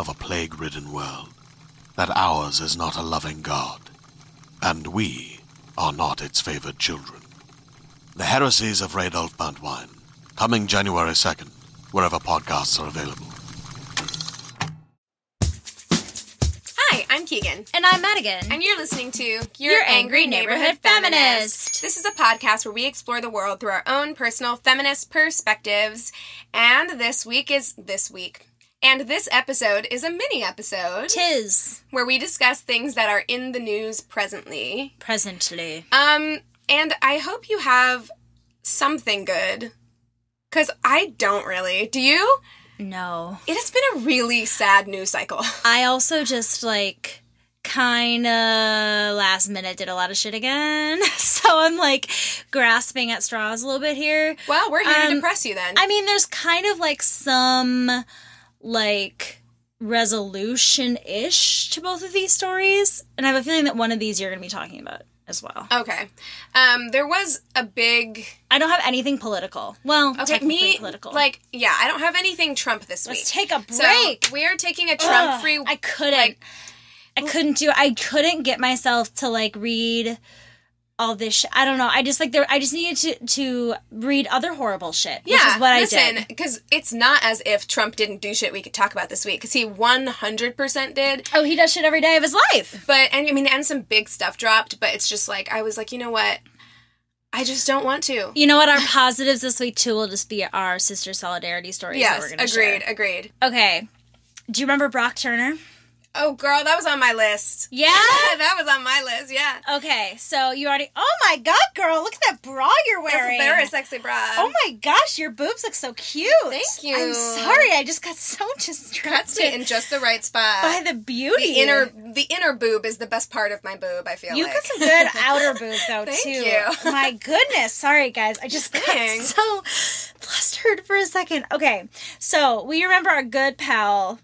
of a plague ridden world that ours is not a loving God, and we are not its favored children. The Heresies of Radolf Burntwine, coming January 2nd, wherever podcasts are available. Hi, I'm Keegan. And I'm Madigan. And you're listening to Your, Your Angry Neighborhood Feminist. This is a podcast where we explore the world through our own personal feminist perspectives. And this week is this week. And this episode is a mini episode Tis where we discuss things that are in the news presently. presently. Um, and I hope you have something good. Cause I don't really. Do you? No. It has been a really sad news cycle. I also just like kind of last minute did a lot of shit again. So I'm like grasping at straws a little bit here. Well, we're here to Um, depress you then. I mean, there's kind of like some like resolution ish to both of these stories. And I have a feeling that one of these you're going to be talking about as well. okay. Um, there was a big I don't have anything political. Well, Okay, technically me political. like yeah, I don't have anything Trump this week. let's take a So break. we are taking a Ugh, Trump free. I couldn't. like- I couldn't do. I couldn't get myself to like read all this. Sh- I don't know. I just like there. I just needed to to read other horrible shit. yeah, which is what I listen, did. because it's not as if Trump didn't do shit we could talk about this week, because he one hundred percent did. Oh, he does shit every day of his life. But and I mean, and some big stuff dropped. But it's just like I was like, you know what? I just don't want to. You know what? Our positives this week too will just be our sister solidarity stories. Yes, we're gonna agreed, share. agreed. Okay. Do you remember Brock Turner? Oh, girl, that was on my list. Yeah. that was on my list. Yeah, Okay, so you already. Oh my god, girl! Look at that bra you're that's wearing. a very sexy bra. Oh my gosh, your boobs look so cute. Thank you. I'm sorry, I just got so distracted me in just the right spot. by the beauty. the inner the inner boob is the best part of my boob. I feel You like got some good outer boob, though Thank too. you. Oh my goodness, sorry guys, I just got so flustered for a second. Okay, so we remember our good pal.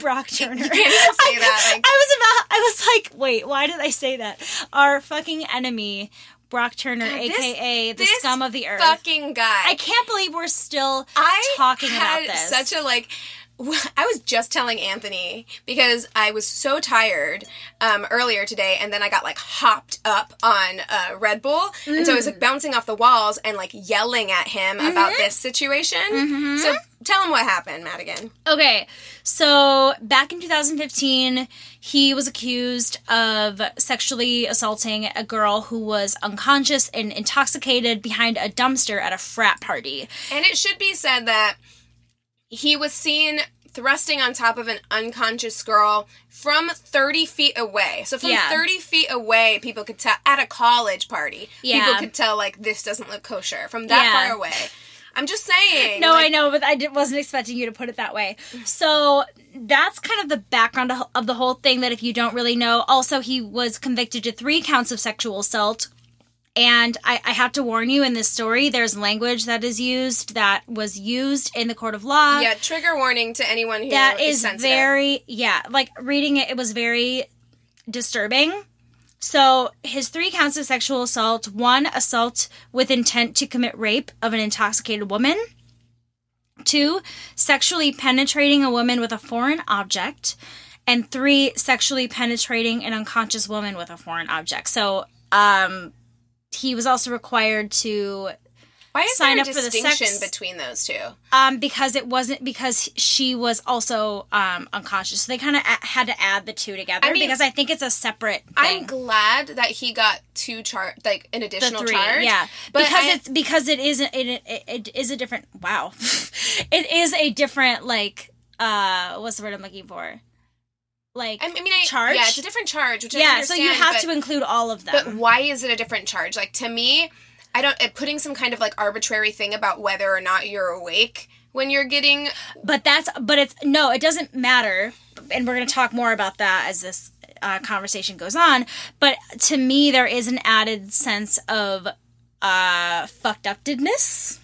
Brock Turner. You can't even say that, like- I was about. I was like, wait, why did I say that? Our fucking enemy, Brock Turner, God, this- aka the this scum of the earth. fucking guy. I can't believe we're still I talking about this. Such a like. I was just telling Anthony because I was so tired um, earlier today, and then I got like hopped up on uh, Red Bull, and so I Mm. was like bouncing off the walls and like yelling at him about Mm-hmm. this situation. So tell him what happened, Madigan. Okay, so back in 2015, he was accused of sexually assaulting a girl who was unconscious and intoxicated behind a dumpster at a frat party. And it should be said that he was seen thrusting on top of an unconscious girl from 30 feet away. So from Yeah. 30 feet away, people could tell at a college party. Yeah. People could tell like this doesn't look kosher from that Yeah. far away. I'm just saying. No, like, I know, but I did, wasn't expecting you to put it that way. So that's kind of the background of, of the whole thing. That if you don't really know, also he was convicted to three counts of sexual assault. And I, I have to warn you in this story, there's language that is used that was used in the court of law. Yeah, trigger warning to anyone who that is is sensitive. very yeah like reading it it was very disturbing so his three counts of sexual assault one assault with intent to commit rape of an intoxicated woman two sexually penetrating a woman with a foreign object and three sexually penetrating an unconscious woman with a foreign object so um he was also required to Why is sign there a up for the distinction sex- between those two? um, because it wasn't because she was also um, unconscious. So they kind of a- had to add the two together I mean, because I think it's a separate I'm glad that he got two char like an additional three, charge. yeah, but because I- it's because it is it, it, it is a different. Wow, it is a different like uh what's the word I'm looking for? Like I mean, I, charge. Yeah, it's a different charge. Which I yeah, so you have but- to include all of them. But why is it a different charge? Like to me, I don't putting some kind of like arbitrary thing about whether or not you're awake when you're getting But that's but it's no, it doesn't matter, and we're going to talk more about that as this uh, conversation goes on. But to me, there is an added sense of uh, fucked upness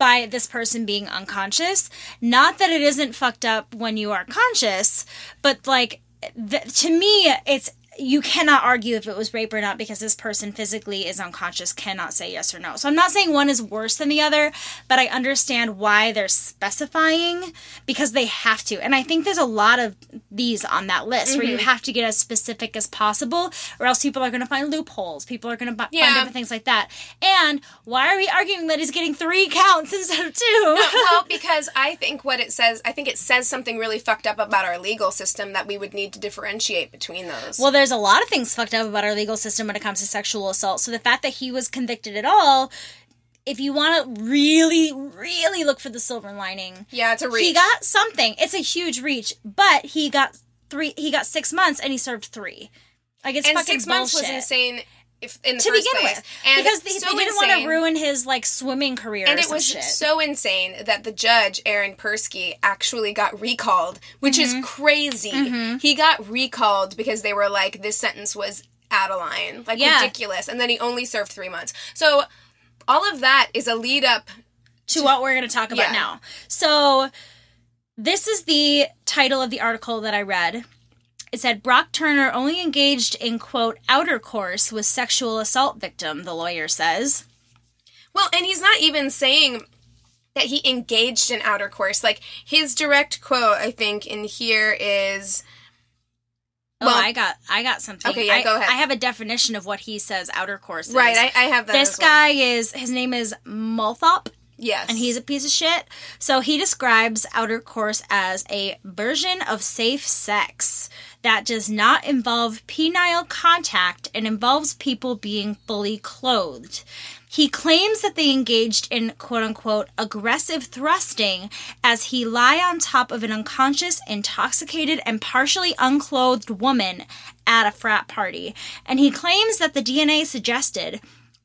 by this person being unconscious. Not that it isn't fucked up when you are conscious, but like to me, it's you cannot argue if it was rape or not because this person physically is unconscious cannot say yes or no. So I'm not saying one is worse than the other, but I understand why they're specifying because they have to. And I think there's a lot of these on that list where you Mm-hmm. have to get as specific as possible or else people are going to find loopholes. People are going to find Yeah. different things like that. And why are we arguing that he's getting 3 counts instead of 2? well, because I think what it says, I think it says something really fucked up about our legal system that we would need to differentiate between those. Well, there's a lot of things fucked up about our legal system when it comes to sexual assault. So the fact that he was convicted at all, if you want to really, really look for the silver lining, yeah, it's a reach. he got something. It's a huge reach, but he got three. He got six months, and he served three. Like it's and fucking six months was insane. If in the To first begin place, with, and because they, so they didn't want to ruin his like swimming career. And it was shit. so insane that the judge, Aaron Persky, actually got recalled, which Mm-hmm. is crazy. He got recalled because they were like, this sentence was out of line, like Yeah. ridiculous. And then he only served three months. So all of that is a lead up. to what we're going to talk about Yeah. now. So, this is the title of the article that I read. It said Brock Turner only engaged in quote outer course with sexual assault victim, the lawyer says. Well, and he's not even saying that he engaged in outer course. Like his direct quote, I think, in here is. Oh, Well- I got I got something. Okay, yeah, I, go ahead. I have a definition of what he says outer course is. Right, I, I have that. this well. guy is his name is Multhaup. Yes. and he's a piece of shit. So he describes outer course as a version of safe sex that does not involve penile contact and involves people being fully clothed. He claims that they engaged in quote unquote aggressive thrusting as he lie on top of an unconscious, intoxicated, and partially unclothed woman at a frat party. And he claims that the DNA suggested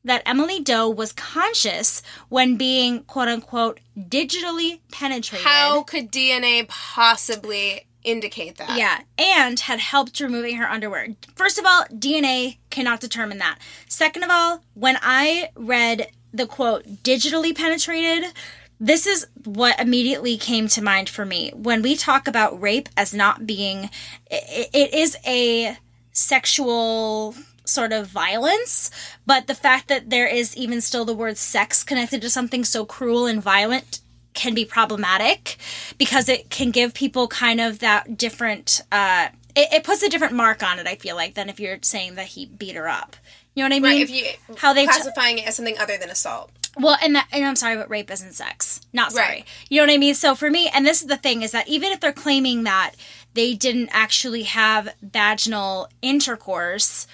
that Emily Doe was conscious when being quote unquote digitally penetrated. How could DNA possibly indicate that? Yeah, and had helped removing her underwear. First of all, DNA cannot determine that. Second of all, when I read the quote digitally penetrated, this is what immediately came to mind for me. When we talk about rape as not being, it, it is a sexual sort of violence, but the fact that there is even still the word sex connected to something so cruel and violent can be problematic because it can give people kind of that different uh it, it puts a different mark on it i feel like than if you're saying that he beat her up you know what i mean Right, if you how they t- classifying it as something other than assault. well, and that, and I'm sorry, but rape isn't sex. Not sorry. Right. You know what I mean? So for me, and this is the thing, is that even if they're claiming that they didn't actually have vaginal intercourse,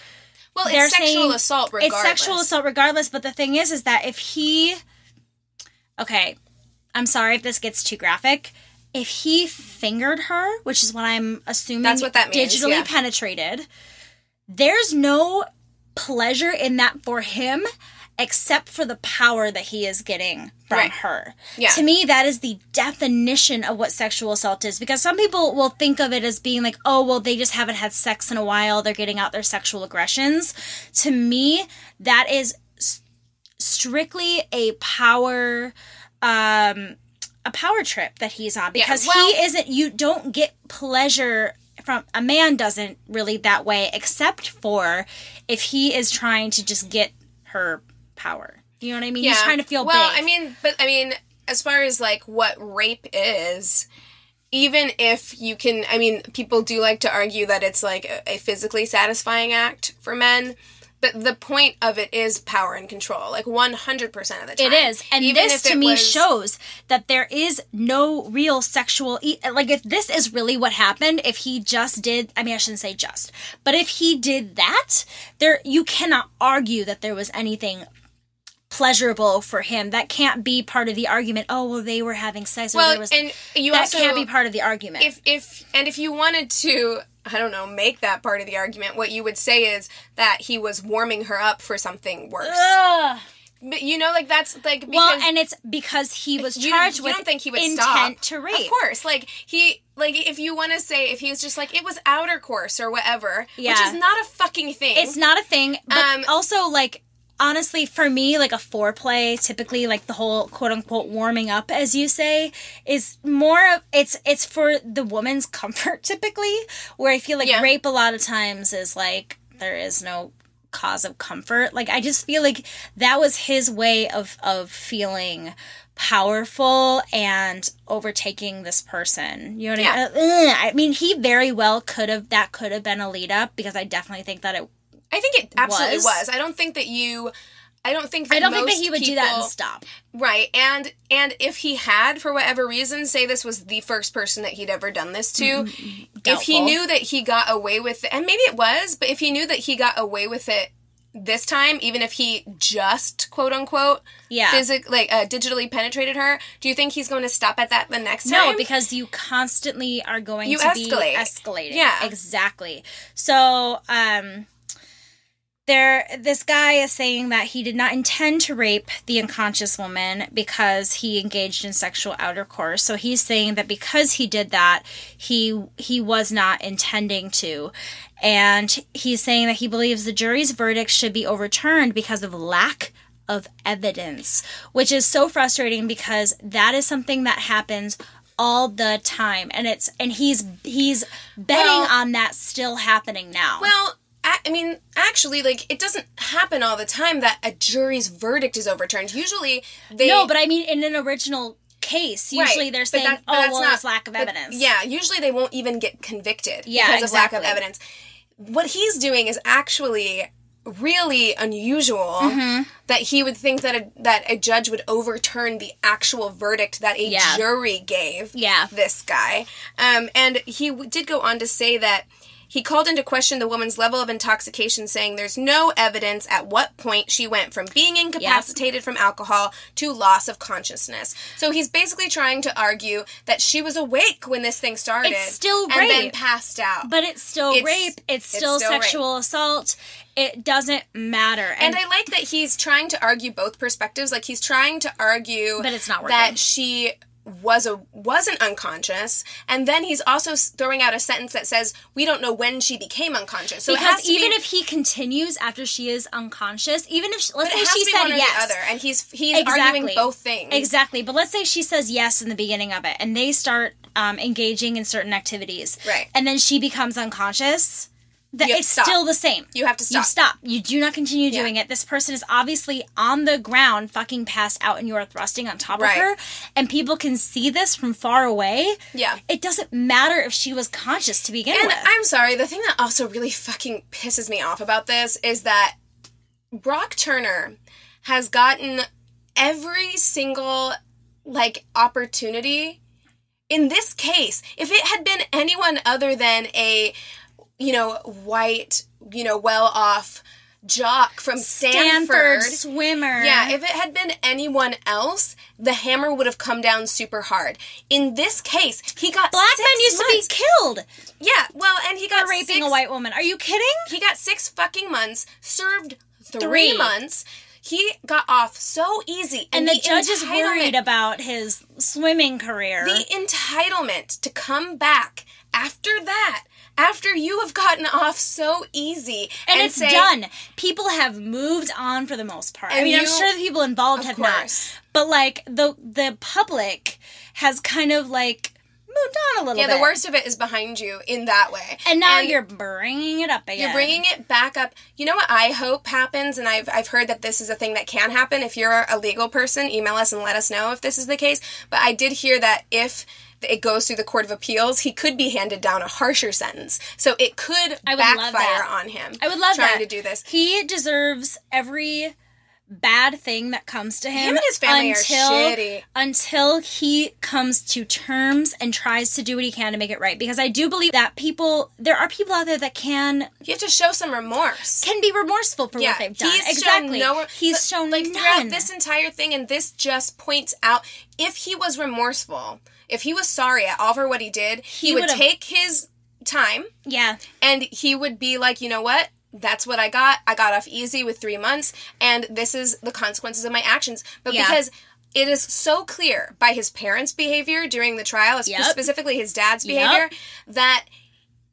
Well, they're it's sexual saying assault regardless. it's sexual assault regardless. But the thing is, is that if he, okay, I'm sorry if this gets too graphic. If he fingered her, which is what I'm assuming, That's what that means, digitally yeah. penetrated, there's no pleasure in that for him except for the power that he is getting from Right. her. Yeah. To me, that is the definition of what sexual assault is because some people will think of it as being like, oh, well, they just haven't had sex in a while. They're getting out their sexual aggressions. To me, that is s- strictly a power um a power trip that he's on because well- he isn't you don't get pleasure from a man doesn't really that way except for if he is trying to just get her power. You know what i mean? He's trying to feel well big. I mean but i mean as far as like what rape is even if you can i mean people do like to argue that it's like a, a physically satisfying act for men but the point of it is power and control like 100% of the time. It is, and Even this to me was- shows that there is no real sexual. E- like, if this is really what happened, if he just did, I mean, I shouldn't say just, but if he did that, there you cannot argue that there was anything pleasurable for him. That can't be part of the argument. Oh, well, they were having sex. Well there was, and you that also can't be part of the argument. if if and if you wanted to i don't know make that part of the argument what you would say is that he was warming her up for something worse Ugh. but you know like that's like because well, and it's because he was you, charged you with don't think he would intent stop to rape. of course like he like if you want to say if he was just like it was outer course or whatever which Yeah. is not a fucking thing It's not a thing, but Um, also like honestly for me like a foreplay typically like the whole quote unquote warming up as you say is more of it's it's for the woman's comfort typically where I feel like Yeah. rape a lot of times is like there is no cause of comfort like I just feel like that was his way of of feeling powerful and overtaking this person. You know what I mean? Uh. I mean, he very well could have that could have been a lead up because I definitely think that it i think it absolutely was. was, i don't think that you I don't think that I don't think that he would do that and stop. Right. And and if he had for whatever reason say this was the first person that he'd ever done this to, if he knew that he got away with it and maybe it was, but if he knew that he got away with it this time even if he just quote unquote Yeah. physic like uh, digitally penetrated her, do you think he's going to stop at that the next No, time? because you constantly are going You to escalate. be escalating. Yeah. exactly. So, um, there, this guy is saying that he did not intend to rape the unconscious woman because he engaged in sexual intercourse. So he's saying that because he did that, he he was not intending to, and he's saying that he believes the jury's verdict should be overturned because of lack of evidence, which is so frustrating because that is something that happens all the time and it's and he's he's betting Well- on that still happening now. Well, I, mean, actually, like it doesn't happen all the time that a jury's verdict is overturned. Usually, they no, but I mean in an original case, Right, usually they're but saying, that- but "Oh, that's well, not- it's lack of but- evidence." Yeah, usually they won't even get convicted Yeah, because of lack of evidence. What he's doing is actually really unusual Mm-hmm. that he would think that a, that a judge would overturn the actual verdict that a Yeah. jury gave Yeah. this guy. Um, and he w- did go on to say that he called into question the woman's level of intoxication, saying there's no evidence at what point she went from being incapacitated from alcohol to loss of consciousness. So he's basically trying to argue that she was awake when this thing started. It's still rape. And then passed out. But it's still It's- rape. It's it's still, still rape. sexual assault. It doesn't matter. and I like that he's trying to argue both perspectives. Like he's trying to argue But it's not working. that she was a wasn't unconscious, and then he's also throwing out a sentence that says we don't know when she became unconscious. So because even be, if he continues after she is unconscious, even if she, let's say she said yes, the other, and he's he's arguing both things. Exactly. But let's say she says yes in the beginning of it and they start um, engaging in certain activities. Right. And then she becomes unconscious. That it's stop. still the same. You have to You stop. stop. You do not continue Yeah. doing it. This person is obviously on the ground, fucking passed out, and you are thrusting on top Right. of her. And people can see this from far away. Yeah. It doesn't matter if she was conscious to begin And with. I'm sorry, the thing that also really fucking pisses me off about this is that Brock Turner has gotten every single like opportunity in this case. If it had been anyone other than a you know, white, you know, well-off jock from Stanford Stanford, swimmer. yeah, if it had been anyone else, the hammer would have come down super hard. In this case, he got Black six men used months. to be killed Yeah, well, and he got for raping six, a white woman. Are you kidding? He got six fucking months, served three, Three. months. He got off so easy, and the, judge is worried about his swimming career. the entitlement to come back after that, after you have gotten off so easy, and, and, it's say, done. People have moved on for the most part. I And mean, I'm sure the people involved have course. not, but like the the public has kind of like moved on a little bit. Yeah, bit. the worst of it is behind you in that way. And now you're bringing it up again. You're bringing it back up. You know what I hope happens, and I've I've heard that this is a thing that can happen. If you're a legal person, email us and let us know if this is the case. But I did hear that if it goes through the court of appeals, he could be handed down a harsher sentence. So it could I would backfire on him. I would love trying that. to do this. He deserves every bad thing that comes to him. Him and his family are until, shitty. Until he comes to terms and tries to do what he can to make it right. Because I do believe that people, there are people out there that can You have to show some remorse. can be remorseful for what they've done. He's exactly. Shown no, he's but, shown like none. throughout this entire thing, and this just points out if he was remorseful, if he was sorry at all for what he did, he, He would would've- take his time yeah. and he would be like, you know what? That's what I got. I got off easy with three months, and this is the consequences of my actions. But Yeah. because it is so clear by his parents' behavior during the trial, Yep. specifically his dad's Yep. behavior, that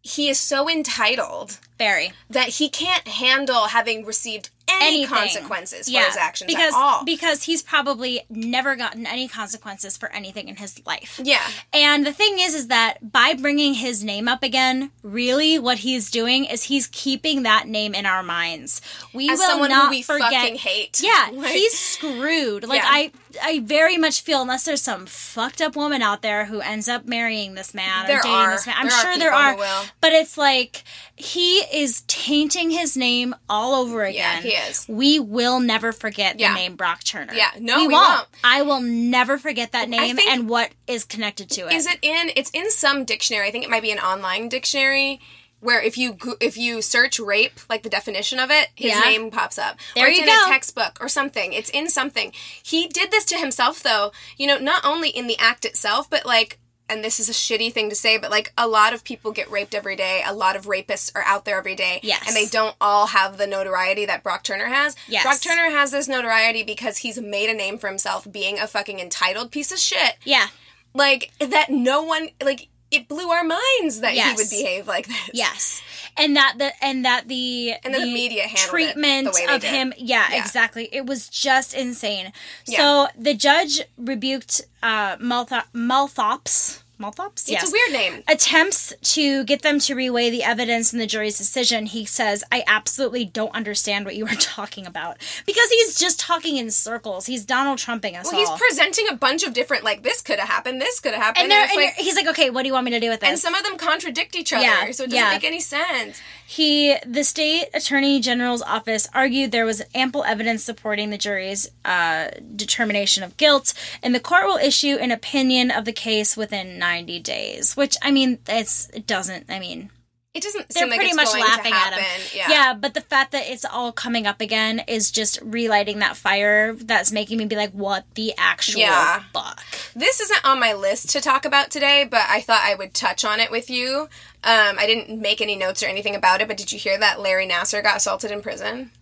he is so entitled Very. that he can't handle having received any Anything. consequences for Yeah, his actions because, at all. Because he's probably never gotten any consequences for anything in his life. yeah. And the thing is, is that by bringing his name up again, really what he's doing is he's keeping that name in our minds. We As will someone not who we forget. fucking hate. Yeah, Like- he's screwed. Like Yeah. I, I very much feel unless there's some fucked up woman out there who ends up marrying this man There or dating are. this man. I'm There sure there are. But it's like he is tainting his name all over again. Yeah, he is. We will never forget Yeah. the name Brock Turner. Yeah, no, we won't. I will never forget that name and what is connected to it. Is it in? It's in some dictionary. I think it might be an online dictionary. Where if you if you search rape, like the definition of it, his Yeah. name pops up. There or it's you in go. a textbook or something. It's in something. He did this to himself, though. You know, not only in the act itself, but like, and this is a shitty thing to say, but like a lot of people get raped every day. A lot of rapists are out there every day. Yes. and they don't all have the notoriety that Brock Turner has. Yes. Brock Turner has this notoriety because he's made a name for himself being a fucking entitled piece of shit yeah. like that no one like it blew our minds that he would behave like this Yes. And that the and that the And then the media treatment the of did. him yeah, Yeah. exactly it was just insane Yeah. so the judge rebuked uh Maltho- Malthops Malthops it's yes a weird name attempts to get them to reweigh the evidence in the jury's decision, he says, I absolutely don't understand what you are talking about. Because he's just talking in circles. He's Donald Trumping us well he's presenting a bunch of different like this could have happened this could have happened and, and, and like he's like, okay, what do you want me to do with this? and some of them contradict each other Yeah, so it doesn't yeah. make any sense He, the state attorney general's office, argued there was ample evidence supporting the jury's uh, determination of guilt, and the court will issue an opinion of the case within 90 days. Which, I mean, it's it doesn't. I mean, it doesn't they're seem like pretty it's much going laughing at happen. him. yeah but the fact that it's all coming up again is just relighting that fire. That's making me be like, what the actual Yeah. fuck? this isn't on my list to talk about today, but I thought I would touch on it with you. Um, I didn't make any notes or anything about it, but did you hear that Larry Nassar got assaulted in prison?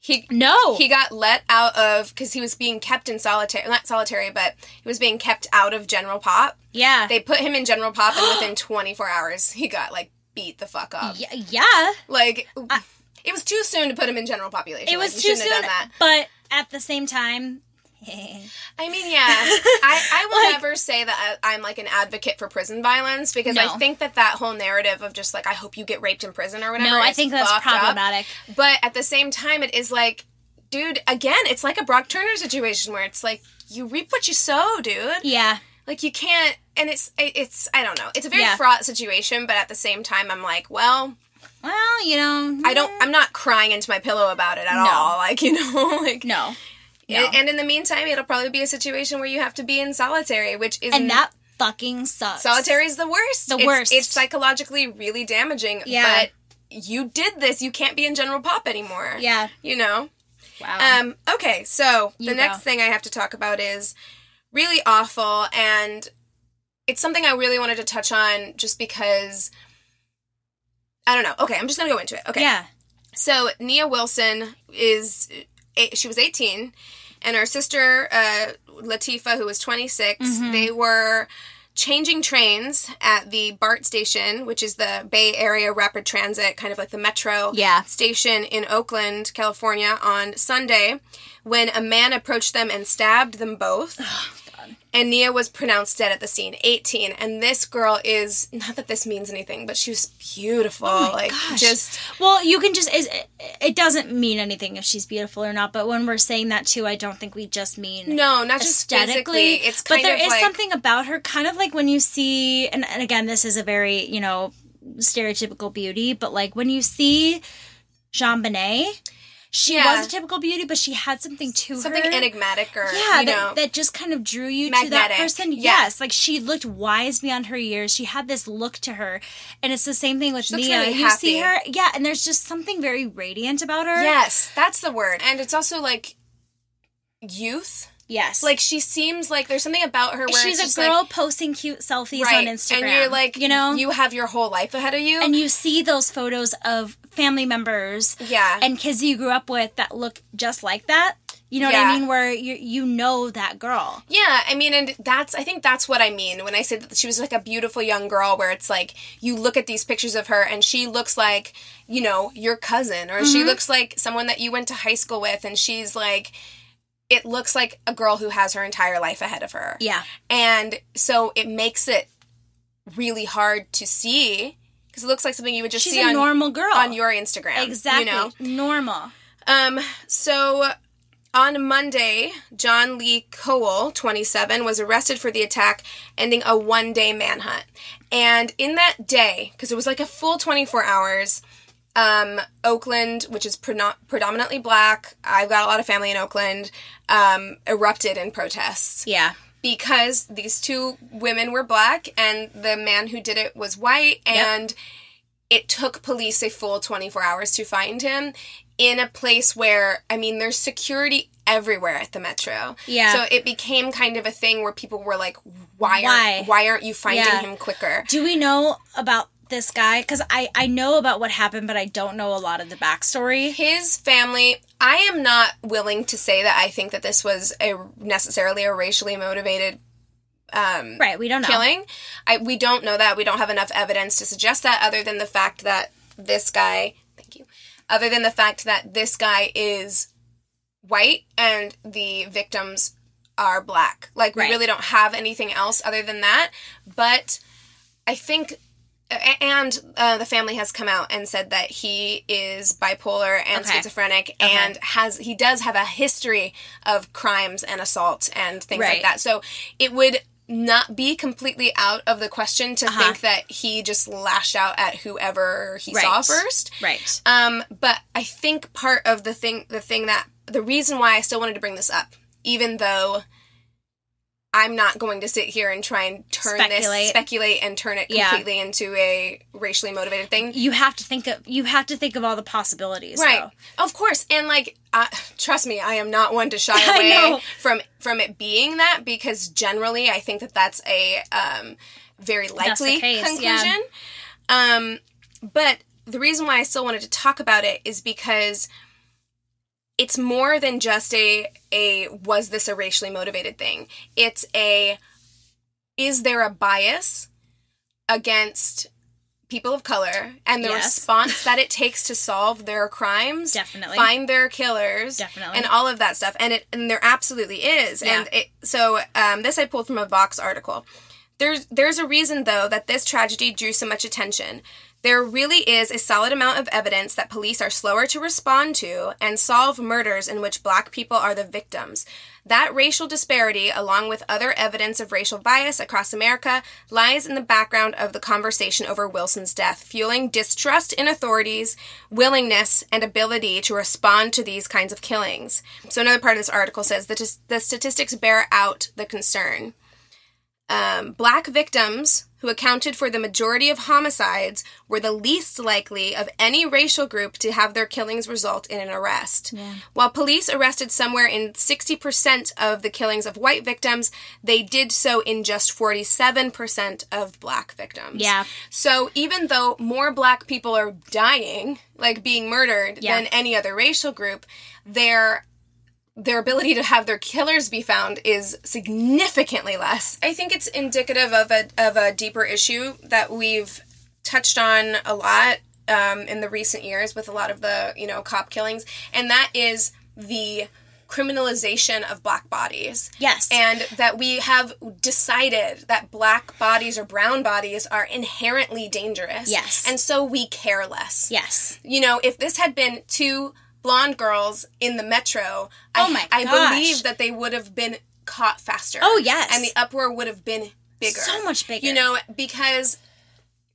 He No, he got let out of because he was being kept in solitary, not solitary, but he was being kept out of General Pop. yeah, They put him in General Pop, and within 24 hours, he got like beat the fuck up. yeah, yeah. Like it was too soon to put him in general population. It was you too soon, that. but at the same time. I mean, yeah, I, I will Like- never say that I, I'm like an advocate for prison violence because No. I think that that whole narrative of just like I hope you get raped in prison or whatever. No, I think that's fucked up. problematic. But at the same time, it is like, dude, again, it's like a Brock Turner situation where it's like you reap what you sow, dude. Yeah, Like you can't, and it's it's I don't know. It's a very Yeah. fraught situation, but at the same time, I'm like, well, well, you know, I don't. Mm. I'm not crying into my pillow about it at No. all. Like you know, like no, no. And, in the meantime, it'll probably be a situation where you have to be in solitary, which is and that fucking sucks. solitary is the worst. The It's- worst. It's psychologically really damaging. Yeah. But you did this. You can't be in general pop anymore. Yeah. You know. Wow. Um. Okay. So You the next thing I have to talk about is really awful, and it's something I really wanted to touch on, just because. I don't know. Okay, I'm just gonna go into it. Okay. Yeah. So Nia Wilson is eight, she was 18 and her sister uh, Letifah who was 26 Mm-hmm. they were changing trains at the BART station which is the Bay Area Rapid Transit kind of like the metro Yeah. station in Oakland California on Sunday when a man approached them and stabbed them both and Nia was pronounced dead at the scene, 18. And this girl is, not that this means anything, but she was beautiful. Oh like, Oh gosh. just, Well, you can just it, it doesn't mean anything if she's beautiful or not. But when we're saying that too, I don't think we just mean no, not just physically. aesthetically. It's but there is like, something about her, kind of like when you see, and, and again, this is a very you know stereotypical beauty, but like when you see JonBenét, she Yeah. was a typical beauty, but she had something to something her. enigmatic or, yeah, you that, know. that just kind of drew you to that person. Yeah. Yes, like she looked wise beyond her years. She had this look to her, and it's the same thing with She Nia. really you see her, yeah, and there's just something very radiant about her. yes, that's the word. And it's also like youth. Yes, Like, she seems like there's something about her where she's a girl like, posting cute selfies right. on Instagram, And you're like, you know, you have your whole life ahead of you. and you see those photos of family members yeah. and kids you grew up with that look just like that. You know what I mean? Where you you know that girl. Yeah, I mean, and that's, I think that's what I mean when I say that she was like a beautiful young girl, where it's like you look at these pictures of her and she looks like, you know, your cousin, or Mm-hmm. she looks like someone that you went to high school with, and she's like, it looks like a girl who has her entire life ahead of her. Yeah, And so it makes it really hard to see because it looks like something you would just she's see a on, normal girl on your Instagram. exactly You know? normal. Um, so on Monday, John Lee Cowell, 27, was arrested for the attack, ending a one day manhunt. And in that day, because it was like a full 24 hours, um, Oakland, which is preno- predominantly black, I've got a lot of family in Oakland, um, erupted in protests Yeah, because these two women were black and the man who did it was white and it took police a full 24 hours to find him in a place where i mean there's security everywhere at the metro Yeah. so it became kind of a thing where people were like why Why? aren't why aren't you finding Yeah. him quicker Do we know about this guy? Because I I know about what happened, but I don't know a lot of the backstory. his family i am not willing to say that i think that this was a necessarily a racially motivated um Right, we don't know. killing. I we don't know that. We don't have enough evidence to suggest that other than the fact that this guy, thank you. Other than the fact that this guy is white and the victims are black. Like we Right. really don't have anything else other than that, but I think and uh, the family has come out and said that he is bipolar and Okay. schizophrenic and has he does have a history of crimes and assault and things Right. like that so it would not be completely out of the question to Uh-huh. think that he just lashed out at whoever he saw first Right. um, but I think part of the thing, the thing that the reason why I still wanted to bring this up, even though I'm not going to sit here and try and turn Speculate. this speculate and turn it Yeah. completely into a racially motivated thing. You have to think of you have to think of all the possibilities. Right, Though. of course, and like, uh, trust me, I am not one to shy away from from it being that because generally, I think that that's a um, very likely case, yeah. conclusion. Um, but the reason why I still wanted to talk about it is because it's more than just a a was this a racially motivated thing. It's a is there a bias against people of color and the Yes. response that it takes to solve their crimes Definitely. find their killers Definitely. and all of that stuff and it and there absolutely is Yeah. and it so um, this i pulled from a vox article there's there's a reason though that this tragedy drew so much attention there really is a solid amount of evidence that police are slower to respond to and solve murders in which black people are the victims. That racial disparity, along with other evidence of racial bias across America, lies in the background of the conversation over Wilson's death, fueling distrust in authorities, willingness, and ability to respond to these kinds of killings. So, another part of this article says that the statistics bear out the concern um, black victims who accounted for the majority of homicides were the least likely of any racial group to have their killings result in an arrest. While police arrested somewhere in 60% of the killings of white victims, they did so in just 47% of black victims. Yeah. So even though more black people are dying, like being murdered, Yeah. than any other racial group, their their ability to have their killers be found is significantly less. I think it's indicative of a of a deeper issue that we've touched on a lot um, in the recent years with a lot of the you know cop killings, and that is the criminalization of black bodies. Yes. And that we have decided that black bodies or brown bodies are inherently dangerous. Yes. And so we care less. Yes. You know, if this had been two blonde girls in the metro, Oh I, my I gosh. believe that they would have been caught faster. Oh, yes. And the uproar would have been bigger. So much bigger. You know, because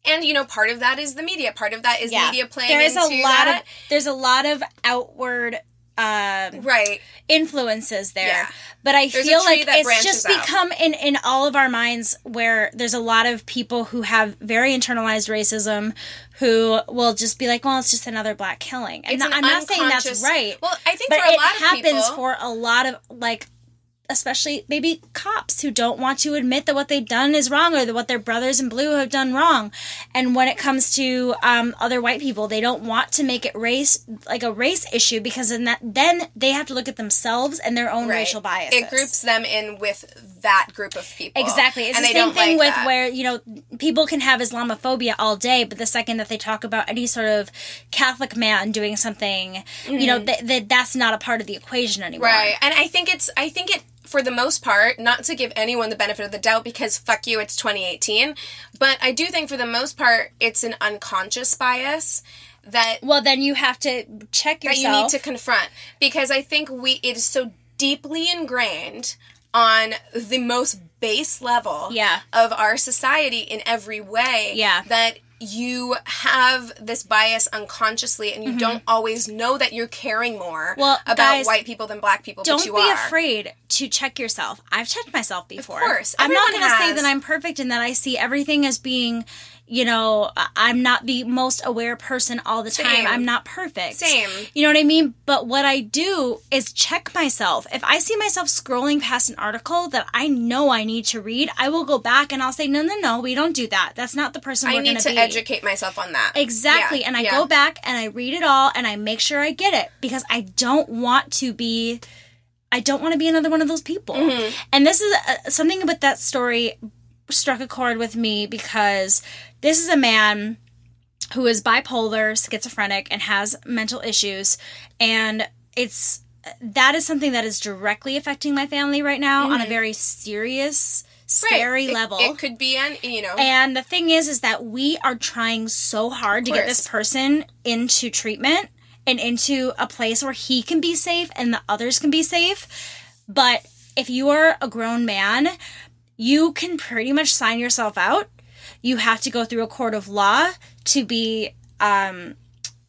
and you know, part of that is the media. Part of that is Yeah. media playing There is into a lot that. of there's a lot of outward um right. influences there. Yeah. But I There's feel like it's just out. become in in all of our minds where there's a lot of people who have very internalized racism who will just be like, well, it's just another black killing. And It's an I'm not saying that's right. Well, I think but for a it of happens people- for a lot of like especially maybe cops who don't want to admit that what they've done is wrong or that what their brothers in blue have done wrong and when it comes to um, other white people they don't want to make it race like a race issue because then that then they have to look at themselves and their own Right. racial biases It groups them in with that group of people. Exactly. It's and the same thing like with that. where, you know, people can have Islamophobia all day, but the second that they talk about any sort of Catholic man doing something, you know, th- th- that's not a part of the equation anymore. Mm-hmm. Right. And I think it's I think it for the most part, not to give anyone the benefit of the doubt because fuck you, it's 2018, but I do think for the most part it's an unconscious bias that Well, then you have to check yourself. that you need to confront because I think we it is so deeply ingrained on the most base level Yeah. of our society in every way Yeah. that you have this bias unconsciously and you don't always know that you're caring more Mm-hmm. Well, about guys, white people than black people Don't but you be are. afraid to check yourself. I've checked myself before. Of course. I'm not going to say that I'm perfect and that I see everything as being, you know, I- I'm not the most aware person all the time. Same. I'm not perfect. Same. You know what I mean? But what I do is check myself. If I see myself scrolling past an article that I know I need to read, I will go back and I'll say, no, no, no, we don't do that. That's not the person I we're going need to to be. educate myself on that. Exactly. Yeah, And I yeah. go back and I read it all and I make sure I get it because I don't want to be I don't want to be another one of those people. Mm-hmm. And this is uh, something about that story struck a chord with me because this is a man who is bipolar, schizophrenic and has mental issues and it's that is something that is directly affecting my family right now on a very serious Mm-hmm. Right. scary It- level. It could be an you know And the thing is, is that we are trying so hard to get this person into treatment and into a place where he can be safe and the others can be safe. But if you are a grown man, you can pretty much sign yourself out. You have to go through a court of law to be um,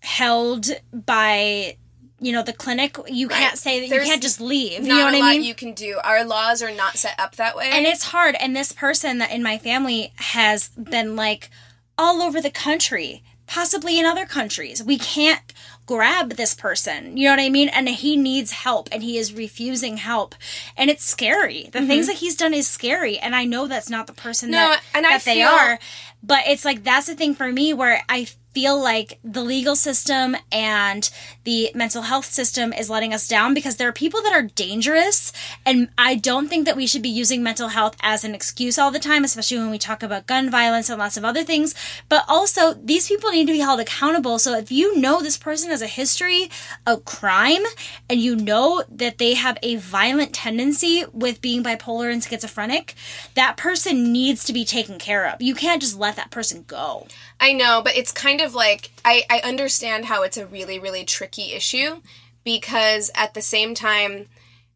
held by, you know, the clinic. You can't say that There's you can't just leave. not You know what a I lot mean? you can do. Our laws are not set up that way. and it's hard and this person that in my family has been like all over the country possibly in other countries we can't grab this person. You know what i mean? And he needs help and he is refusing help. And it's scary. The things that he's done is scary and i know that's not the person Mm-hmm. No, that, and I that they feel- are but it's like that's the thing for me where i feel like the legal system and the mental health system is letting us down because there are people that are dangerous and I don't think that we should be using mental health as an excuse all the time especially when we talk about gun violence and lots of other things. But also these people need to be held accountable. So if you know this person has a history of crime and you know that they have a violent tendency with being bipolar and schizophrenic that person needs to be taken care of. You can't just let that person go. I know, but it's kind of like I, I understand how it's a really, really tricky issue because at the same time,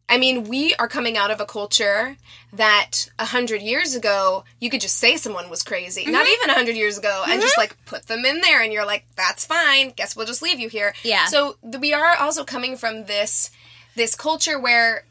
I mean, we are coming out of a culture that a hundred years ago you could just say someone was crazy. Not Mm-hmm. even a hundred years ago, and just like put them in there, and you're like, "That's fine. Guess we'll just leave you here." Yeah. So we are also coming from this this culture where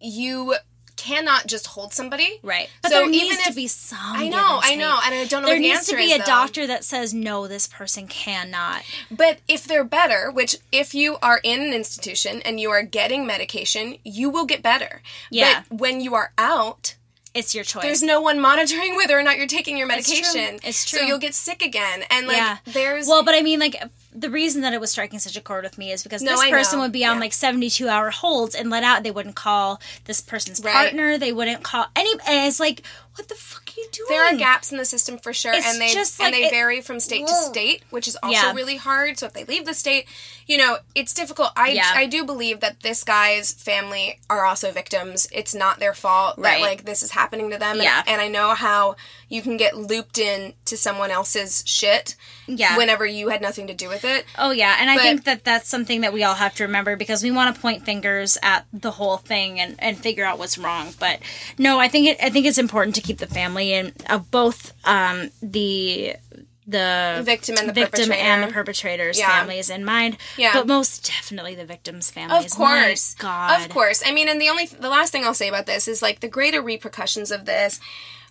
you cannot just hold somebody. Right. But So there needs even to if- be some. I know, I know, and I don't know There what the needs to be a though. doctor that says no, this person cannot. But if they're better, which if you are in an institution and you are getting medication, you will get better. Yeah. But when you are out, It's your choice. there's no one monitoring whether or not you're taking your medication. It's true. medication. It's So true. you'll get sick again. And like yeah. there's well, but I mean, like the reason that it was striking such a chord with me is because No, this I person know. would be on Yeah. like 72 hour holds and let out. They wouldn't call this person's Right. partner. They wouldn't call any. And it's like, what the fuck are you doing? There are gaps in the system for sure, It's and they just and they it- vary from state to state, which is also Yeah. really hard. So if they leave the state, you know, it's difficult. I Yeah. I do believe that this guy's family are also victims. It's not their fault that like this is happening to them. And- Yeah. and, I know how you can get looped in to someone else's shit. Yeah. Whenever you had nothing to do with it. Oh yeah, and I think that that's something that we all have to remember because we want to point fingers at the whole thing and, and figure out what's wrong. But no, I think it I think it's important to keep the family and of both um, the the Victim and the victim perpetrator. and the perpetrator's Yeah. families in mind. Yeah. but most definitely the victim's families. Of course. My God, Of course. I mean, and the only the last thing I'll say about this is like the greater repercussions of this,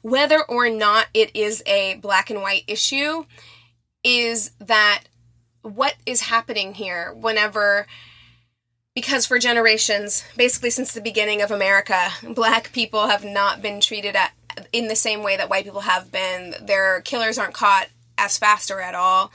whether or not it is a black and white issue, is that what is happening here whenever because for generations, basically since the beginning of America, black people have not been treated at, in the same way that white people have been. Their killers aren't caught as fast or at all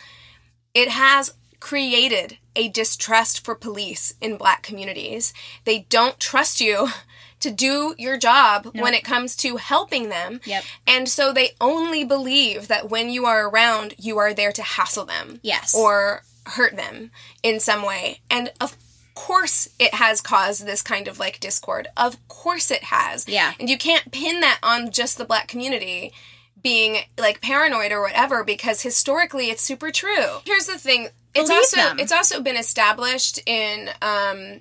it has created a distrust for police in black communities. They don't trust you to do your job when it comes to helping them. Yep. And so they only believe that when you are around, you are there to hassle them. Yes. Or hurt them in some way. And of course it has caused this kind of like discord. Of course it has. Yeah. And you can't pin that on just the black community being like paranoid or whatever because historically it's super true. Here's the thing. It's Believe also them. it's also been established in um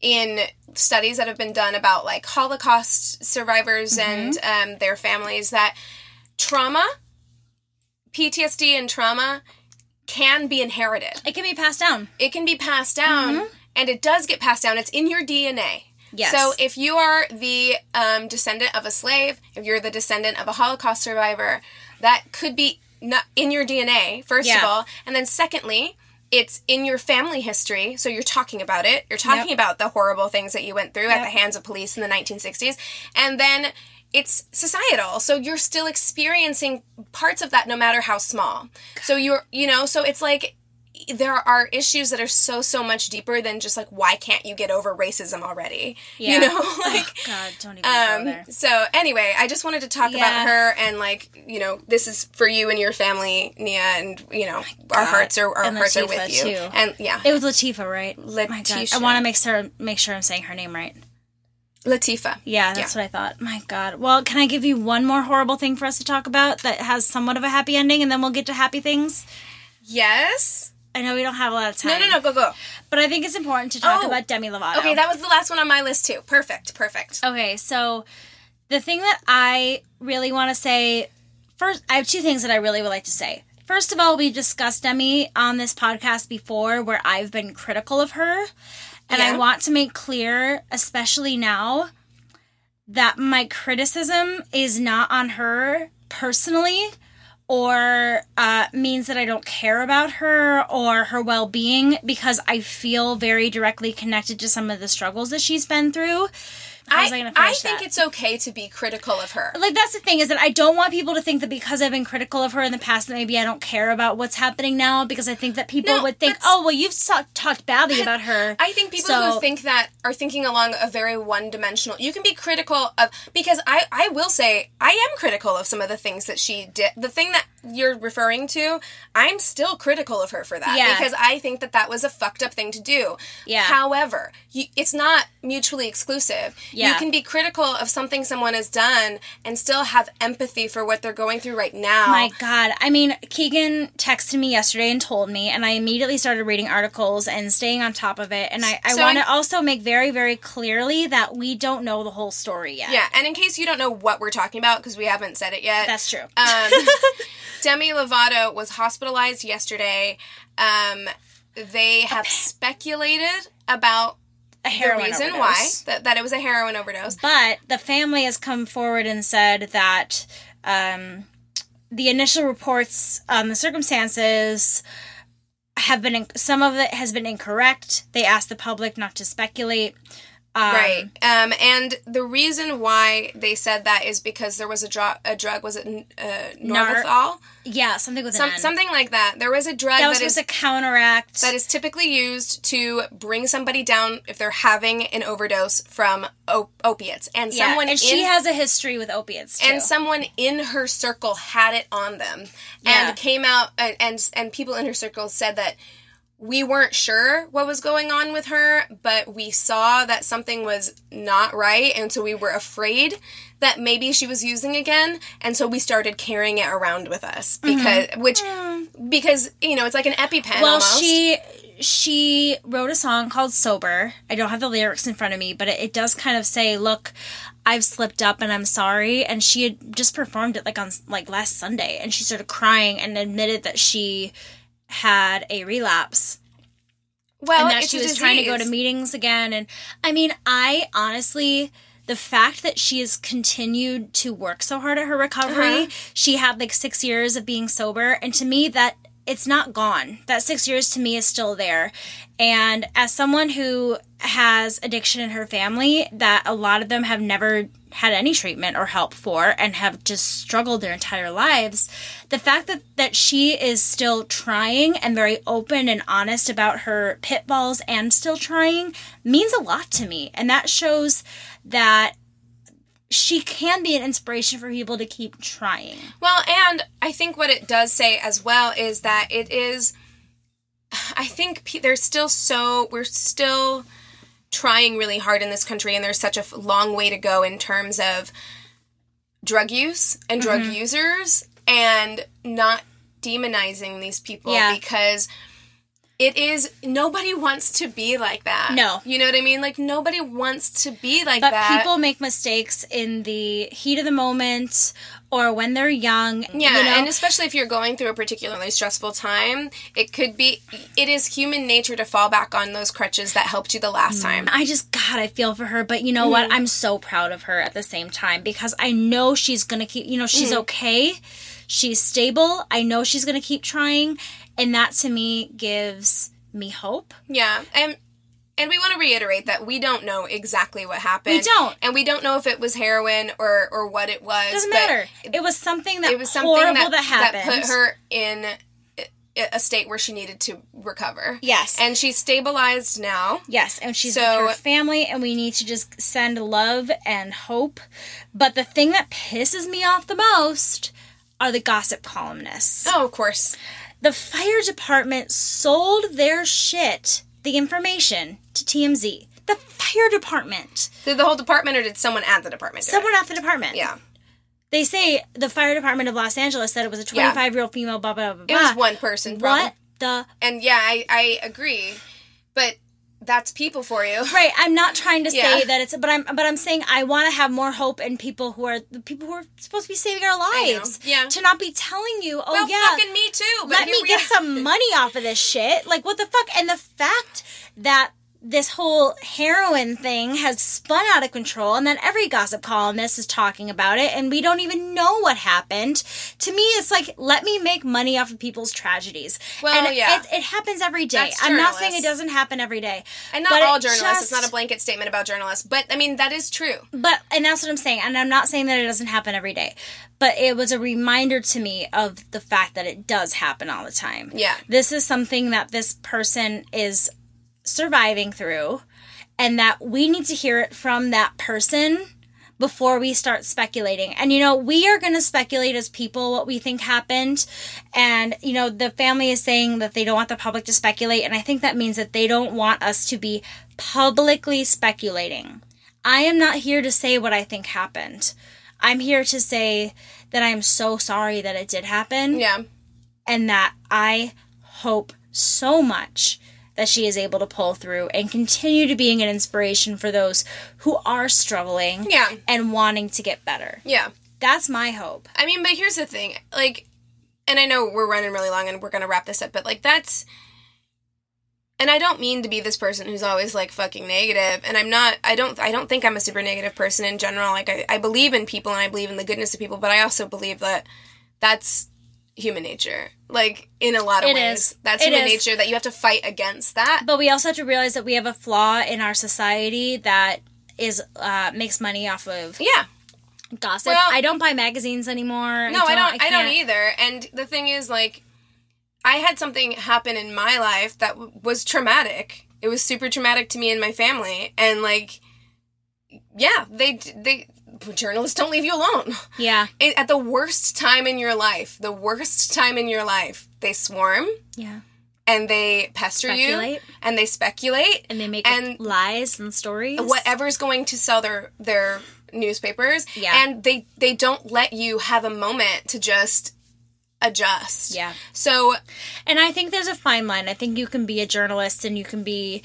in studies that have been done about like Holocaust survivors Mm-hmm. and um, their families that trauma, PTSD and trauma can be inherited. it can be passed down. It can be passed down and it does get passed down. It's in your DNA. Yes. So if you are the um, descendant of a slave, if you're the descendant of a Holocaust survivor, that could be not in your DNA, first of all. And then secondly, it's in your family history. So you're talking about it. You're talking Yep. about the horrible things that you went through at the hands of police in the 1960s. And then it's societal. So you're still experiencing parts of that no matter how small. So you're, you know, so it's like there are issues that are so so much deeper than just like why can't you get over racism already Yeah. you know like God, don't even go um there. so anyway i just wanted to talk Yeah. about her and like you know this is for you and your family nia and you know our hearts are our And hearts are with you too. and yeah It was Letifah, right? My God. I want to make sure make sure I'm saying her name right. Letifah Yeah, that's what I thought. My God. Well, can I give you one more horrible thing for us to talk about that has somewhat of a happy ending, and then we'll get to happy things? yes I know we don't have a lot of time. no no no go go But I think it's important to talk Oh. about Demi Lovato. okay that was the last one on my list too perfect perfect Okay, so the thing that I really want to say first, I have two things that I really would like to say. First of all, we've discussed Demi on this podcast before where I've been critical of her. And I want to make clear, especially now, that my criticism is not on her personally or uh, means that I don't care about her or her well being because I feel very directly connected to some of the struggles that she's been through. I, I, I think that? it's okay to be critical of her like that's the thing is that I don't want people to think that because I've been critical of her in the past that maybe I don't care about what's happening now because I think that people No, would think, oh well, you've so- talked badly about her. I think people So- who think that are thinking along a very one dimensional. You can be critical of because I I will say I am critical of some of the things that she did. The thing that you're referring to, I'm still critical of her for that Yeah. because I think that that was a fucked up thing to do. Yeah. However, you, it's not mutually exclusive. Yeah. You can be critical of something someone has done and still have empathy for what they're going through right now. My God. I mean, Keegan texted me yesterday and told me, and I immediately started reading articles and staying on top of it. And I, I So want to also make very, very clearly that we don't know the whole story yet. yeah, and in case you don't know what we're talking about because we haven't said it yet, That's true. Um, Demi Lovato was hospitalized yesterday. Um, they have speculated about a the reason overdose. why that, that it was a heroin overdose. But the family has come forward and said that um, the initial reports on the circumstances have been some of it has been incorrect. They asked the public not to speculate. Um, right. Um, and the reason why they said that is because there was a drug. A drug was it uh, Nar- Yeah, something with Some, something like that. There was a drug that was that is to counteract. that is typically used to bring somebody down if they're having an overdose from op- opiates. And yeah, someone and in she has a history with opiates too. and someone in her circle had it on them Yeah. and came out and, and and people in her circle said that we weren't sure what was going on with her but we saw that something was not right and so we were afraid that maybe she was using again and so we started carrying it around with us because which because you know it's like an epipen Mm-hmm. well, almost. she she wrote a song called "Sober." I don't have the lyrics in front of me, but it, it does kind of say, "Look, I've slipped up and I'm sorry." And she had just performed it like on like last Sunday, and she started crying and admitted that she had a relapse well and that she was trying to go to meetings again. And I mean, I honestly. The fact that she has continued to work so hard at her recovery, Uh-huh. she had like six years of being sober, and to me, that it's not gone. That six years to me is still there. And as someone who has addiction in her family, that a lot of them have never had any treatment or help for and have just struggled their entire lives, the fact that, that she is still trying and very open and honest about her pitfalls and still trying means a lot to me. And that shows that she can be an inspiration for people to keep trying. Well, and I think what it does say as well is that it is. I think there's still so we're still trying really hard in this country, and there's such a long way to go in terms of drug use and drug Mm-hmm. users, and not demonizing these people Yeah. because it is nobody wants to be like that. No. you know what I mean. Like nobody wants to be like But that. people make mistakes in the heat of the moment or when they're young. Yeah, you know? and especially if you're going through a particularly stressful time, it could be it is human nature to fall back on those crutches that helped you the last mm. time. I just, God, I feel for her. But you know what? Mm-hmm. I'm so proud of her at the same time because I know she's going to keep, you know, she's mm-hmm. okay. She's stable. I know she's going to keep trying. And that to me gives me hope. Yeah, and and we want to reiterate that we don't know exactly what happened. We don't. and we don't know if it was heroin or or what it was. Doesn't but matter. It was something that It was something horrible that, that, happened. that put her in a- a state where she needed to recover. Yes. and she's stabilized now. Yes, and she's So- with her family, and we need to just send love and hope. But the thing that pisses me off the most are the gossip columnists. Oh, of course. The fire department sold their shit, the information, to TMZ. The fire department. Did the whole department or did someone at the department? do it? Someone at the department. Yeah, They say the fire department of Los Angeles said it was a Yeah. 25 year old female, blah, blah, blah, it blah. was one person. Problem. What the And yeah, I, I agree. But that's people for you. Right, I'm not trying to say that it's, but I'm, but I'm saying I want to have more hope in people who are the people who are supposed to be saving our lives. Yeah. To not be telling you, oh Well, yeah, fucking me too. But let me get some money off of this shit. Like what the fuck? And the fact that this whole heroin thing has spun out of control and then every gossip columnist is talking about it and we don't even know what happened to me it's like let me make money off of people's tragedies Well, and yeah. it, it happens every day That's i'm not saying it doesn't happen every day And not all it journalists. just- It's not a blanket statement about journalists. But I mean, that is true. but and that's what I'm saying. And I'm not saying that it doesn't happen every day. But it was a reminder to me of the fact that it does happen all the time. Yeah. This is something that this person is surviving through and that we need to hear it from that person before we start speculating. And you know, we are going to speculate as people what we think happened. And you know, the family is saying that they don't want the public to speculate, and I think that means that they don't want us to be publicly speculating. I am not here to say what I think happened. I'm here to say that I'm so sorry that it did happen Yeah. and that I hope so much that she is able to pull through and continue to being an inspiration for those who are struggling Yeah. and wanting to get better. Yeah. That's my hope. I mean, but here's the thing. Like, and I know we're running really long and we're going to wrap this up, but like, that's. And I don't mean to be this person who's always like fucking negative, and I'm not. I don't. I don't think I'm a super negative person in general. Like I, I believe in people and I believe in the goodness of people, but I also believe that that's human nature. Like in a lot of It ways. is. That's It human is. nature that you have to fight against that. But we also have to realize that we have a flaw in our society that is uh, makes money off of yeah. gossip. Well- I don't buy magazines anymore. No, I don't. I, don't can't- either. And the thing is, like, I had something happen in my life that w- was traumatic. It was super traumatic to me and my family, and like, yeah, they they journalists don't leave you alone. Yeah, It- At the worst time in your life, the worst time in your life, they swarm yeah. and they pester Speculate. you and they speculate And they make And- lies and stories. whatever's going to sell their their newspapers Yeah. and they they don't let you have a moment to just adjust Yeah. so And I think there's a fine line. I think you can be a journalist and you can be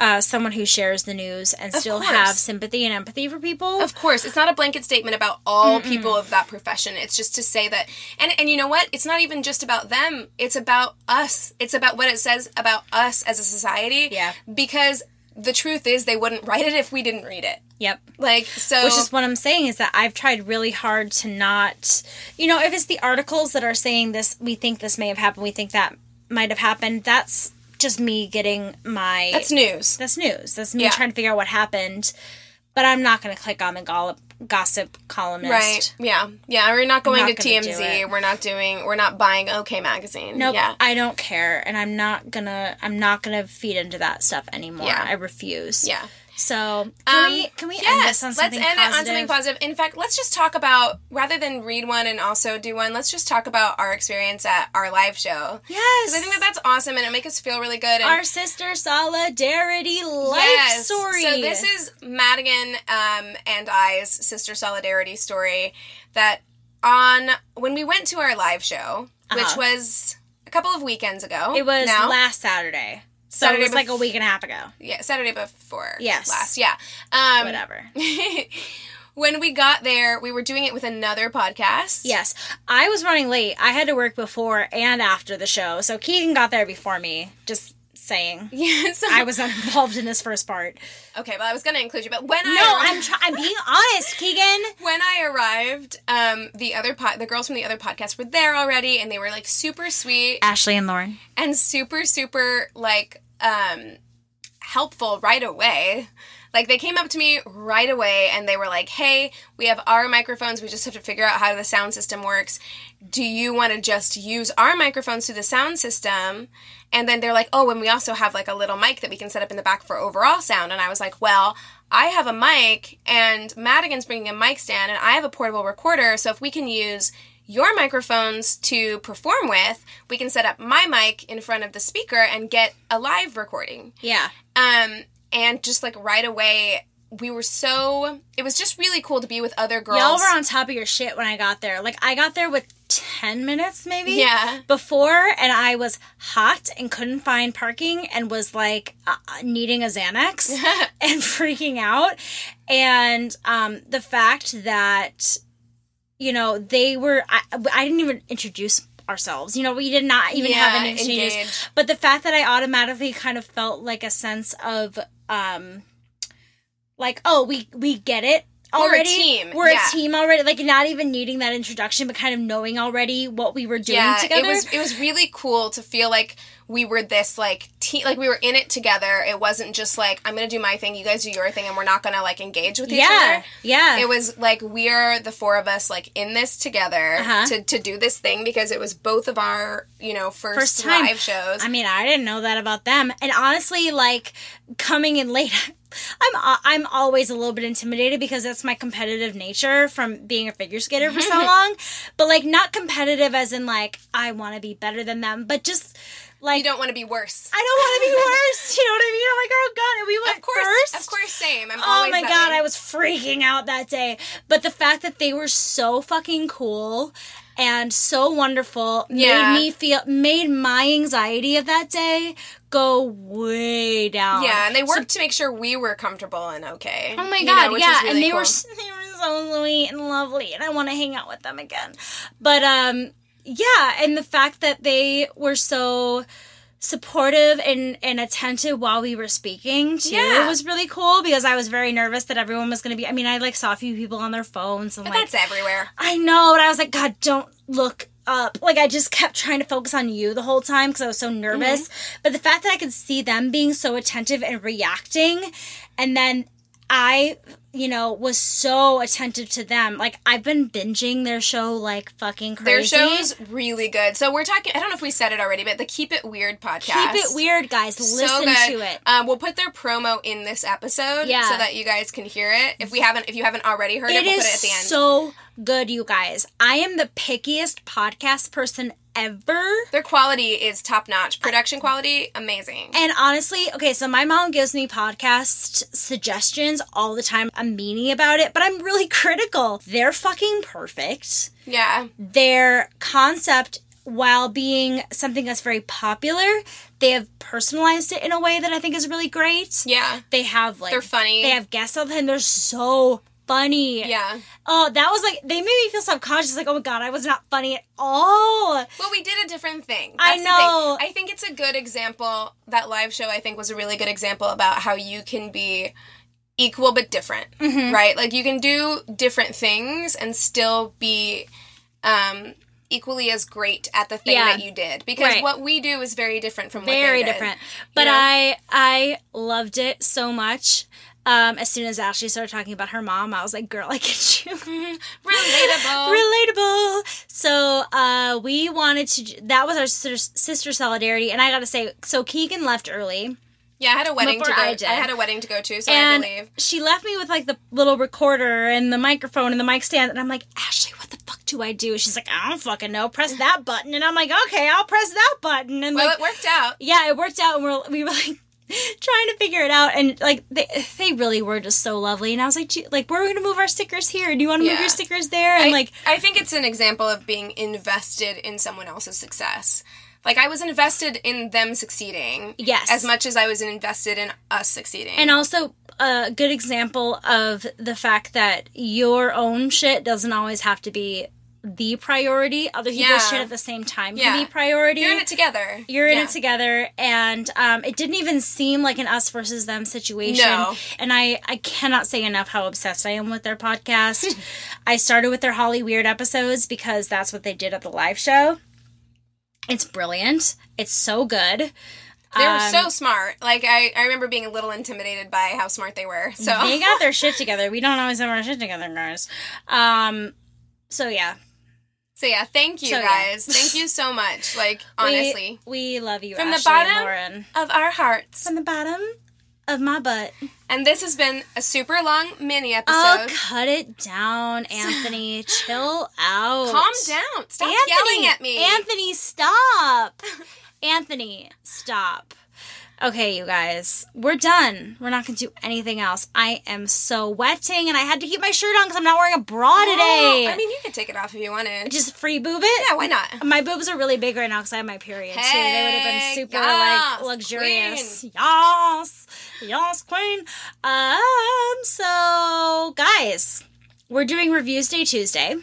uh, someone who shares the news and still course. have sympathy and empathy for people. of course it's not a blanket statement about all people of that profession it's just to say that and and you know what it's not even just about them it's about us it's about what it says about us as a society Yeah. because the truth is they wouldn't write it if we didn't read it yep. like so Which is what I'm saying is that I've tried really hard to not, you know, if it's the articles that are saying this, we think this may have happened, we think that might have happened, that's just me getting my. that's news that's news. That's me Yeah. trying to figure out what happened. But I'm not going to click on the gollop, gossip columnist. Right. Yeah. Yeah. We're not going not to TMZ. We're not doing. We're not buying OK magazine. Nope, Yeah. I don't care, and I'm not gonna. I'm not gonna feed into that stuff anymore. Yeah. I refuse. Yeah. So can Um, we can we end this on let's something end positive? it on something positive. In fact, let's just talk about rather than read one and also do one. Let's just talk about our experience at our live show. Yes, Because I think that that's awesome and it makes us feel really good. And our sister solidarity life Yes. story. So this is Madigan um, and I's sister solidarity story that on when we went to our live show, which Uh-huh. was a couple of weekends ago. it was now. last Saturday. So Saturday it was like a week and a half ago. yeah, Saturday before Yes. last. Yeah. Um, Whatever. when we got there, we were doing it with another podcast. Yes, I was running late. I had to work before and after the show, so Keegan got there before me. Just saying. Yeah. So, I was involved in this first part. okay, but I was gonna include you. But when No, I no, I'm try- I'm being honest, Keegan. when I arrived, um, the other pod, the girls from the other podcast were there already, and they were like super sweet Ashley and Lauren. and super super like um helpful right away. Like they came up to me right away and they were like, "Hey, we have our microphones. We just have to figure out how the sound system works. Do you want to just use our microphones through the sound system?" And then they're like, "Oh, and we also have like a little mic that we can set up in the back for overall sound." And I was like, "Well, I have a mic and Madigan's bringing a mic stand and I have a portable recorder, so if we can use your microphones to perform with, we can set up my mic in front of the speaker and get a live recording. Yeah. Um, and just like right away, we were so. It was just really cool to be with other girls. Y'all were on top of your shit when I got there. Like I got there with 10 minutes maybe Yeah. before and I was hot and couldn't find parking and was like uh, needing a Xanax and freaking out. And um the fact that you know, they were I, I didn't even introduce ourselves. You know, we did not even have Yeah, any exchanges. engage. But the fact that I automatically kind of felt like a sense of um like oh we we get it We're a team, we're yeah. a team already like not even needing that introduction but kind of knowing already what we were doing yeah, together it was it was really cool to feel like we were this like team, like we were in it together. It wasn't just like I'm gonna do my thing, you guys do your thing, and we're not gonna like engage with each yeah other. yeah It was like we're the four of us like in this together Uh-huh. to, to do this thing because it was both of our you know first, First time. live shows. I mean, I didn't know that about them. And honestly, like coming in late, I'm uh, I'm always a little bit intimidated because that's my competitive nature from being a figure skater for so long. But like not competitive as in like I want to be better than them, but just like you don't want to be worse. I don't want to be worse. You know what I mean? I'm like, oh god, and we went Of course, first. of course, same. I'm Oh my god, way. I was freaking out that day. But the fact that they were so fucking cool and so wonderful Yeah. made me feel made my anxiety of that day go way down. Yeah, and they worked to make sure we were comfortable and okay. Oh my you god, know, which yeah, really and they cool. were they were so sweet and lovely, and I want to hang out with them again. But um, yeah, and the fact that they were so supportive and and attentive while we were speaking too Yeah. was really cool because I was very nervous that everyone was going to be. I mean, I like saw a few people on their phones and But like that's everywhere. I know, but I was like, God, don't look up. Like I just kept trying to focus on you the whole time because I was so nervous. Mm-hmm. But the fact that I could see them being so attentive and reacting, and then I, you know, was so attentive to them. Like I've been binging their show like fucking crazy. Their show's really good. So we're talking. I don't know if we said it already, but the Keep It Weird podcast. Keep it weird, guys. Listen good. to it. Um, we'll put their promo in this episode, Yeah. so that you guys can hear it. If we haven't, if you haven't already heard it, It we'll put it at the end. so good, you guys. I am the pickiest podcast person ever. Their quality is top notch. Production quality, amazing. And honestly, okay, so my mom gives me podcast suggestions all the time. I'm meanie about it, but I'm really critical. They're fucking perfect. Yeah, Their concept, while being something that's very popular, they have personalized it in a way that I think is really great. yeah, They have like They're funny. They have guests all the time. They're so funny. yeah. Oh, that was like they made me feel subconscious. Like, oh my god, I was not funny at all. Well, we did a different thing. I That's the know. thing. I think it's a good example. That live show, I think, was a really good example about how you can be equal but different, Mm-hmm. right? Like you can do different things and still be um, equally as great at the thing Yeah. that you did. Because Right. what we do is very different from what Very they did. different. But know? I I loved it so much. Um, as soon as Ashley started talking about her mom, I was like, "Girl, I get you." Relatable. Relatable. So uh, we wanted to. That was our sister, sister solidarity, and I gotta say, so Keegan left early. yeah, I had a wedding Before to go. I did. had a wedding to go to, so I had and to leave. she left me with like the little recorder and the microphone and the mic stand and i'm like ashley what the fuck do i do she's like i don't fucking know press that button and i'm like okay i'll press that button and Well, like it worked out. yeah it worked out and we're, we were like to figure it out and like they, they really were just so lovely and i was like "Gee, like we're gonna move our stickers here do you want to move your stickers there and I, like I think it's an example of being invested in someone else's success. Like I was invested in them succeeding. Yes. As much as I was invested in us succeeding. and also a good example of the fact that your own shit doesn't always have to be the priority. Other people Yeah. shit at the same time Yeah. be priority. you're in it together. You're in it together, and um, it didn't even seem like an us versus them situation. No. And I, I cannot say enough how obsessed I am with their podcast. I started with their Holly Weird episodes because that's what they did at the live show. It's brilliant. It's so good. They were Um, so smart. Like I, I remember being a little intimidated by how smart they were. So they got their shit together. We don't always have our shit together, guys. Um, so yeah, So yeah, thank you So, yeah. guys. Thank you so much. Like honestly, we, we love you From the Ashley and bottom Lauren. of our hearts. From the bottom of my butt. And this has been a super long mini episode. Oh, episode. cut it down, Anthony. Chill out. Calm down. Stop Anthony, yelling at me. Anthony, stop. Anthony, stop. Okay, you guys, we're done. We're not gonna do anything else. I am so wetting, and I had to keep my shirt on because I'm not wearing a bra today. Oh, I mean, you can take it off if you wanted. just free boob it. yeah, why not? My boobs are really big right now because I have my period too. They would have been super yes, like luxurious. Yes, yes, queen. Um, so guys, we're doing Reviews Day Tuesday.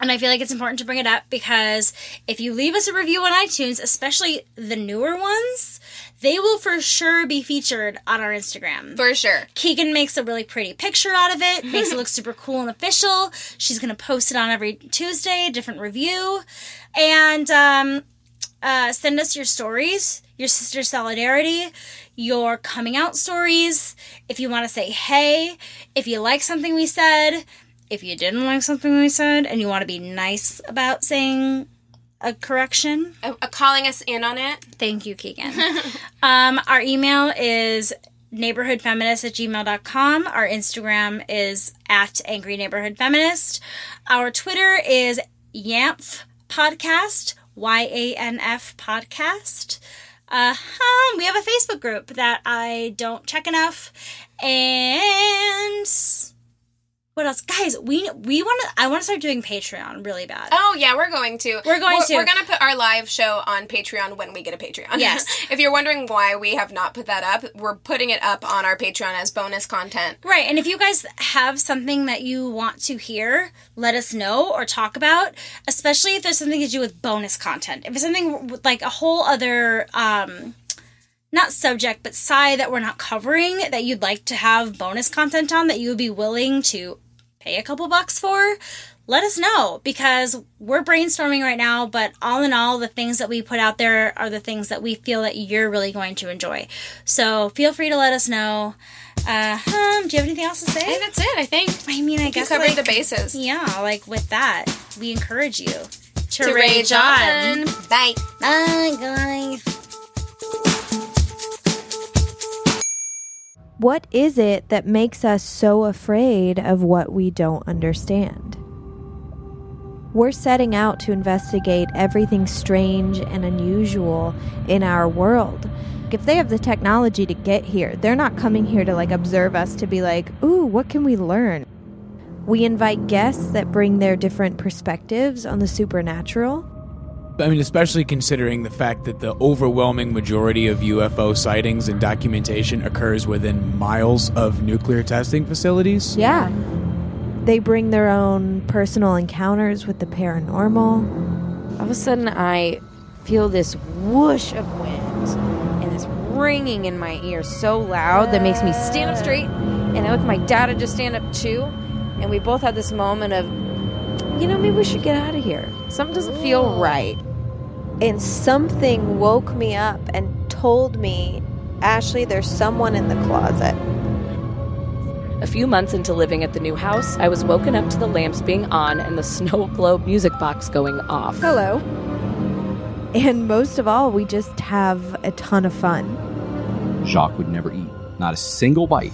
And I feel like it's important to bring it up because if you leave us a review on iTunes, especially the newer ones, they will for sure be featured on our Instagram. For sure. Keegan makes a really pretty picture out of it, makes it look super cool and official. She's gonna post it on every Tuesday, a different review, and um, uh, send us your stories, your sister solidarity, your coming out stories. If you want to say hey, if you like something we said, if you didn't like something we said, and you want to be nice about saying a correction, Uh, uh, calling us in on it. Thank you, Keegan. um, our email is neighborhoodfeminist at gmail.com. Our Instagram is at angry neighborhood feminist. Our Twitter is YANF podcast, Y A N F podcast. Uh, um, we have a Facebook group that I don't check enough. And what else? Guys, we we want to I want to start doing Patreon really bad. Oh yeah, we're going to. We're going to. We're gonna put our live show on Patreon when we get a Patreon. Yes. if you're wondering why we have not put that up, we're putting it up on our Patreon as bonus content. Right. And if you guys have something that you want to hear, let us know or talk about, especially if there's something to do with bonus content. If it's something like a whole other, um, not subject, but side that we're not covering that you'd like to have bonus content on that you would be willing to pay a couple bucks for, let us know because we're brainstorming right now, but all in all, the things that we put out there are the things that we feel that you're really going to enjoy. So feel free to let us know. Uh, um, do you have anything else to say? Hey, that's it. I think. I mean, I You guess covered like, the bases. Yeah, like with that, we encourage you to, To rage, on. Bye. Bye, guys. What is it that makes us so afraid of what we don't understand? We're setting out to investigate everything strange and unusual in our world. If they have the technology to get here, they're not coming here to like observe us to be like, ooh, what can we learn? We invite guests that bring their different perspectives on the supernatural. I mean, especially considering the fact that the overwhelming majority of UFO sightings and documentation occurs within miles of nuclear testing facilities. Yeah. They bring their own personal encounters with the paranormal. All of a sudden, I feel this whoosh of wind and this ringing in my ear so loud that makes me stand up straight. And I look at my dad to just stand up too. And we both had this moment of, you know, maybe we should get out of here. Something doesn't feel oh. right. And something woke me up and told me, Ashley, there's someone in the closet. A few months into living at the new house, I was woken up to the lamps being on and the snow globe music box going off. Hello. And most of all, we just have a ton of fun. Jacques would never eat, not a single bite,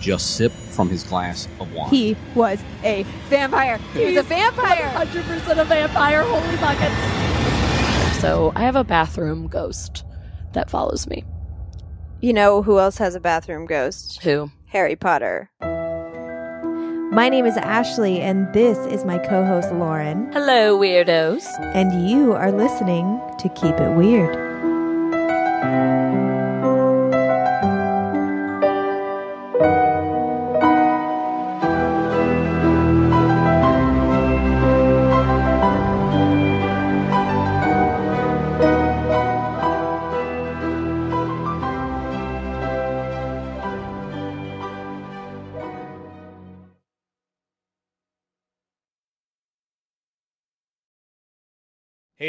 just sip from his glass of wine. He was a vampire. He was a vampire. 100% a vampire, holy buckets. So I have a bathroom ghost that follows me. You know who else has a bathroom ghost? Who? Harry Potter. My name is Ashley, and this is my co host Lauren. Hello, weirdos. And you are listening to Keep It Weird.